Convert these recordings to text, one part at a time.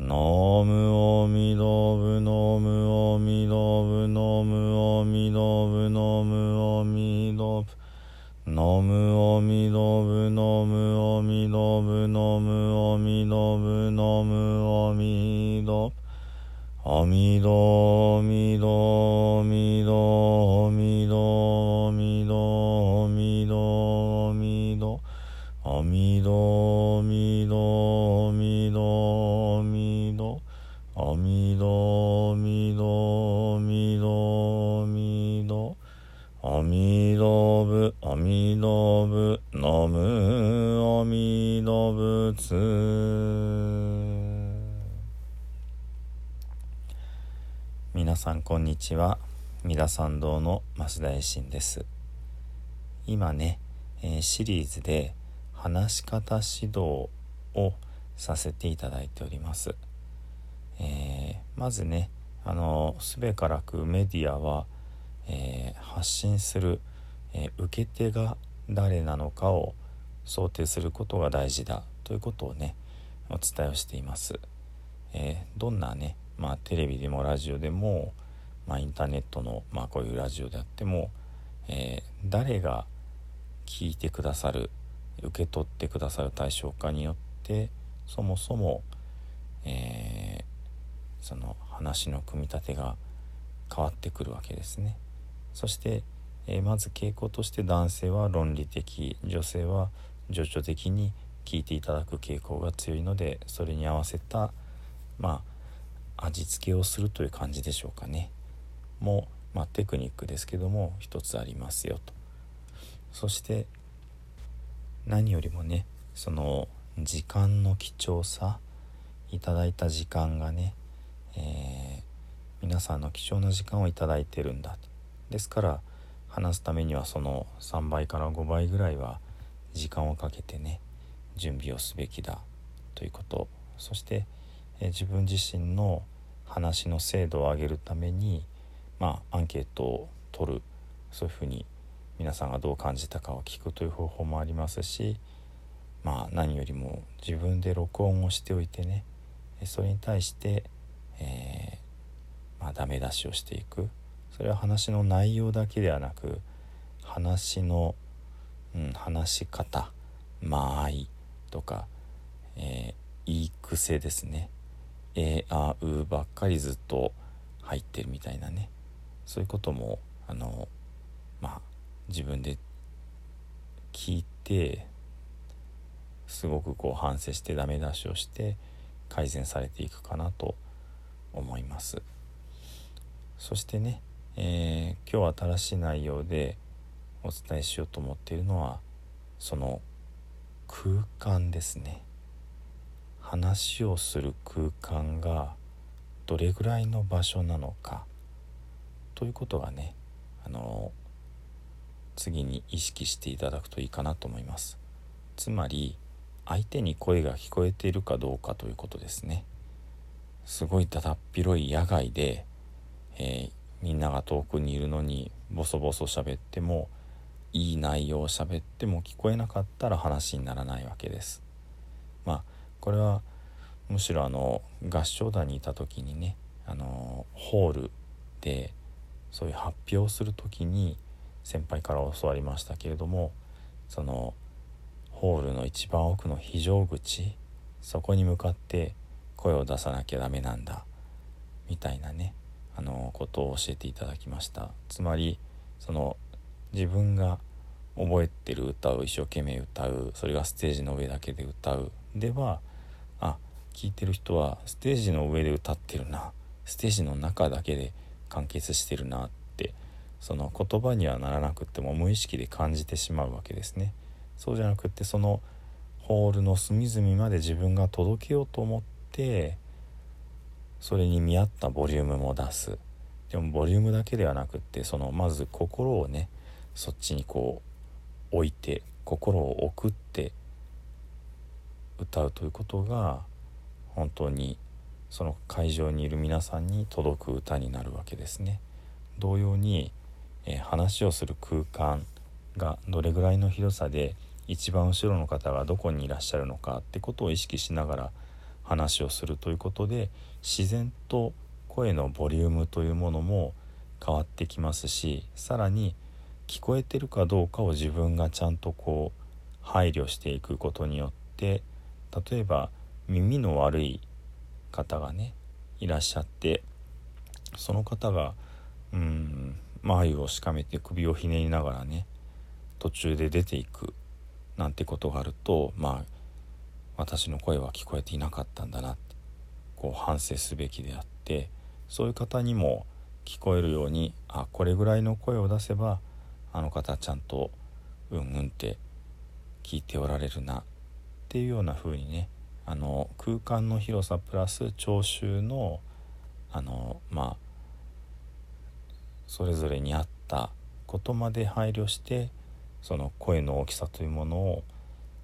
ナムアミダブナムアミダブナムアミダブナムアミダブナムアミダブナムアミダブナムアミダブナムアミダブアミダアミダアミダアミダアミダ陀仏皆さんこんにちは。三田参道の増田衛進です。今ね、えーシリーズで話し方指導をさせていただいております、えーまずねあのすべからくメディアは、えー発信する、えー受け手が誰なのかを想定することが大事だ。ということをねお伝えをしています、えーどんなね、まあ、テレビでもラジオでも、まあ、インターネットの、まあ、こういうラジオであっても、えー誰が聞いてくださる受け取ってくださる対象かによってそもそも、えーその話の組み立てが変わってくるわけですね。そして、えーまず傾向として男性は論理的女性は情緒的に聞いていただく傾向が強いのでそれに合わせたまあ味付けをするという感じでしょうかね。も、まあ、テクニックですけども一つありますよと。そして何よりもねその時間の貴重さいただいた時間がね、えー皆さんの貴重な時間をいただいてるんだとですから話すためにはその3倍から5倍ぐらいは時間をかけてね準備をすべきだということ。そして、え自分自身の話の精度を上げるためにまあアンケートを取る。そういうふうに皆さんがどう感じたかを聞くという方法もありますしまあ何よりも自分で録音をしておいてねそれに対して、えーまあ、ダメ出しをしていく。それは話の内容だけではなく話の、うん、話し方間合いとか、えー言い癖ですね「えーあう」ばっかりずっと入ってるみたいなね。そういうこともあのまあ自分で聞いてすごくこう反省してダメ出しをして改善されていくかなと思います。そしてね、えー今日新しい内容でお伝えしようと思っているのはその空間ですね。話をする空間がどれぐらいの場所なのかということがねあの次に意識していただくといいかなと思います。つまり相手に声が聞こえているかどうかということですね。すごいだだっ広い野外で、えーみんなが遠くにいるのにボソボソ喋ってもいい内容を喋っても聞こえなかったら話にならないわけです。まあこれはむしろあの合唱団にいた時にねあのホールでそういう発表する時に先輩から教わりましたけれどもそのホールの一番奥の非常口そこに向かって声を出さなきゃダメなんだみたいなねあのことを教えていただきました。つまりその自分が覚えてる歌を一生懸命歌う。それがステージの上だけで歌う。ではあ聞いてる人はステージの上で歌ってるな。ステージの中だけで完結してるなってその言葉にはならなくっても無意識で感じてしまうわけですね。そうじゃなくってそのホールの隅々まで自分が届けようと思ってそれに見合ったボリュームも出す。でもボリュームだけではなくってそのまず心をねそっちにこう置いて心を送って歌うということが本当にその会場にいる皆さんに届く歌になるわけですね。同様に、えー、話をする空間がどれぐらいの広さで一番後ろの方がどこにいらっしゃるのかってことを意識しながら話をするということで自然と声のボリュームというものも変わってきますしさらに聞こえてるかどうかを自分がちゃんとこう配慮していくことによって例えば耳の悪い方がねいらっしゃってその方がうん眉をしかめて首をひねりながらね途中で出ていくなんてことがあるとまあ私の声は聞こえていなかったんだなってこう反省すべきであってそういう方にも聞こえるようにあこれぐらいの声を出せばあの方ちゃんとうんうんって聞いておられるなっていうような風にねあの空間の広さプラス聴衆のあのまあそれぞれに合ったことまで配慮してその声の大きさというものを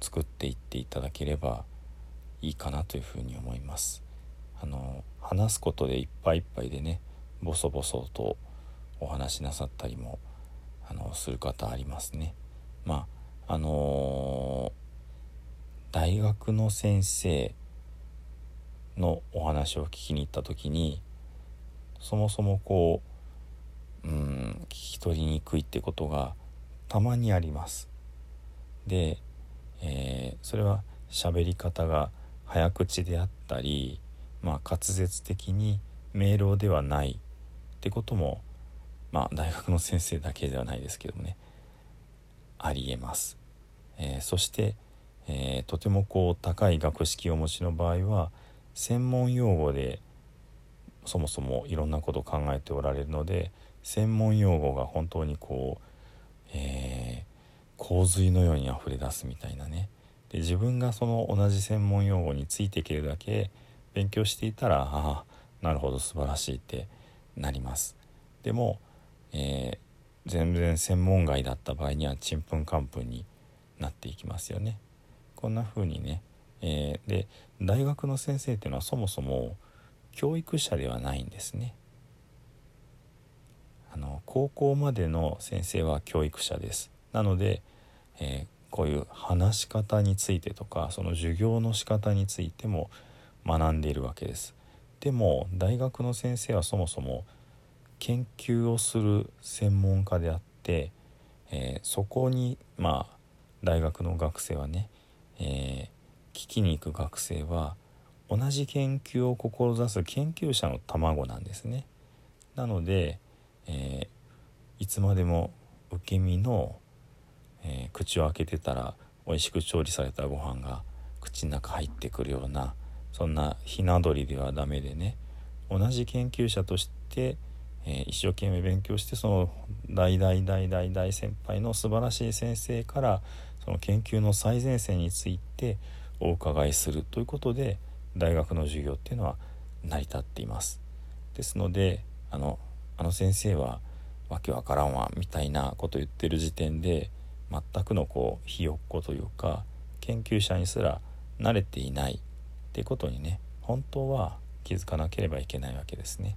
作っていっていただければいいかなというふうに思います。あの話すことでいっぱいいっぱいでねボソボソとお話しなさったりもあのする方ありますね。まああのー、大学の先生のお話を聞きに行った時にそもそもこううん聞き取りにくいってことがたまにあります。で、えー、それは喋り方が早口であったり、まあ、滑舌的に明朗ではないってことも、まあ、大学の先生だけではないですけどもね。ありえます。えー、そして、えー、とてもこう高い学識をお持ちの場合は専門用語でそもそもいろんなことを考えておられるので専門用語が本当にこうえー、洪水のように溢れ出すみたいなね。で自分がその同じ専門用語についていけるだけ勉強していたらああなるほど素晴らしいってなります。でも、えー、全然専門外だった場合にはちんぷんかんぷんになっていきますよね。こんな風にね、えー、で大学の先生っていうのはそもそも教育者ではないんですね。あの高校までの先生は教育者です。なので、えー、こういう話し方についてとかその授業の仕方についても学んでいるわけです。でも大学の先生はそもそも研究をする専門家であって、えー、そこにまあ大学の学生はね、えー、聞きに行く学生は同じ研究を志す研究者の卵なんですね。なので、えー、いつまでも受け身の、えー、口を開けてたら美味しく調理されたご飯が口の中入ってくるようなそんなひな鳥ではダメでね同じ研究者として、えー、一生懸命勉強してその大大大大大先輩の素晴らしい先生からその研究の最前線についてお伺いするということで大学の授業っていうのは成り立っています。ですのであのあの先生はわけわからんわみたいなこと言ってる時点で全くのこうひよっこというか研究者にすら慣れていないってことにね本当は気づかなければいけないわけですね。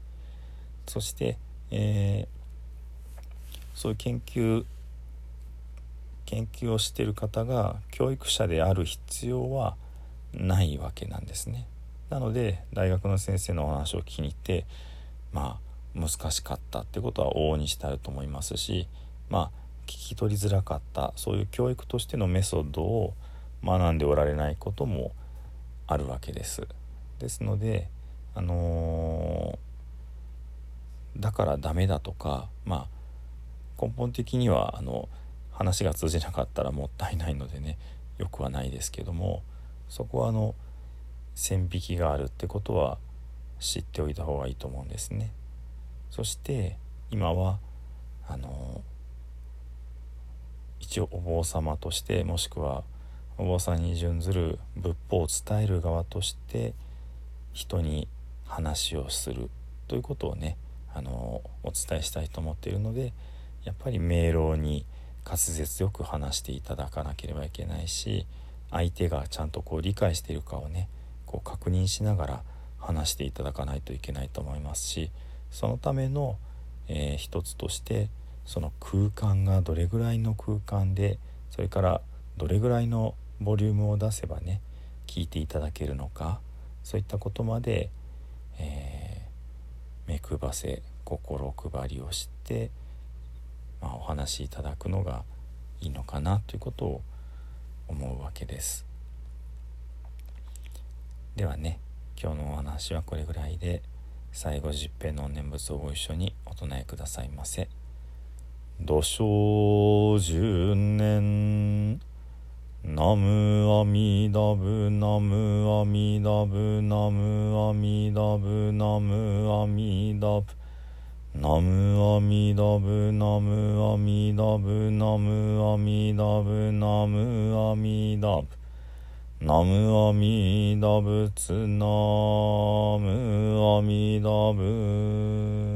そして、えー、そういう研究研究をしている方が教育者である必要はないわけなんですね。なので大学の先生のお話を聞きに行ってまあ難しかったってことは往々にしてあると思いますしまあ聞き取りづらかったそういう教育としてのメソッドを学んでおられないこともあるわけです。ですのであのー、だからダメだとかまあ根本的にはあの話が通じなかったらもったいないのでねよくはないですけどもそこはあの線引きがあるってことは知っておいた方がいいと思うんですね。そして今はあの一応お坊様としてもしくはお坊さんに準ずる仏法を伝える側として人に話をするということをねあのお伝えしたいと思っているのでやっぱり明朗に滑舌よく話していただかなければいけないし相手がちゃんとこう理解しているかをねこう確認しながら話していただかないといけないと思いますしそのための、えー、一つとしてその空間がどれぐらいの空間でそれからどれぐらいのボリュームを出せばね聞いていただけるのかそういったことまで、えー、目配せ心配りをして、まあ、お話しいただくのがいいのかなということを思うわけです。ではね今日のお話はこれぐらいで最後十平の念仏をご一緒にお唱えくださいませ「土生十年。ナムアミダブナムアミダブナムアミダブナムアミダブ。ナムアミダブナムアミダブナムアミダブナムアミダブ。ナムアミダブツナムアミダブ。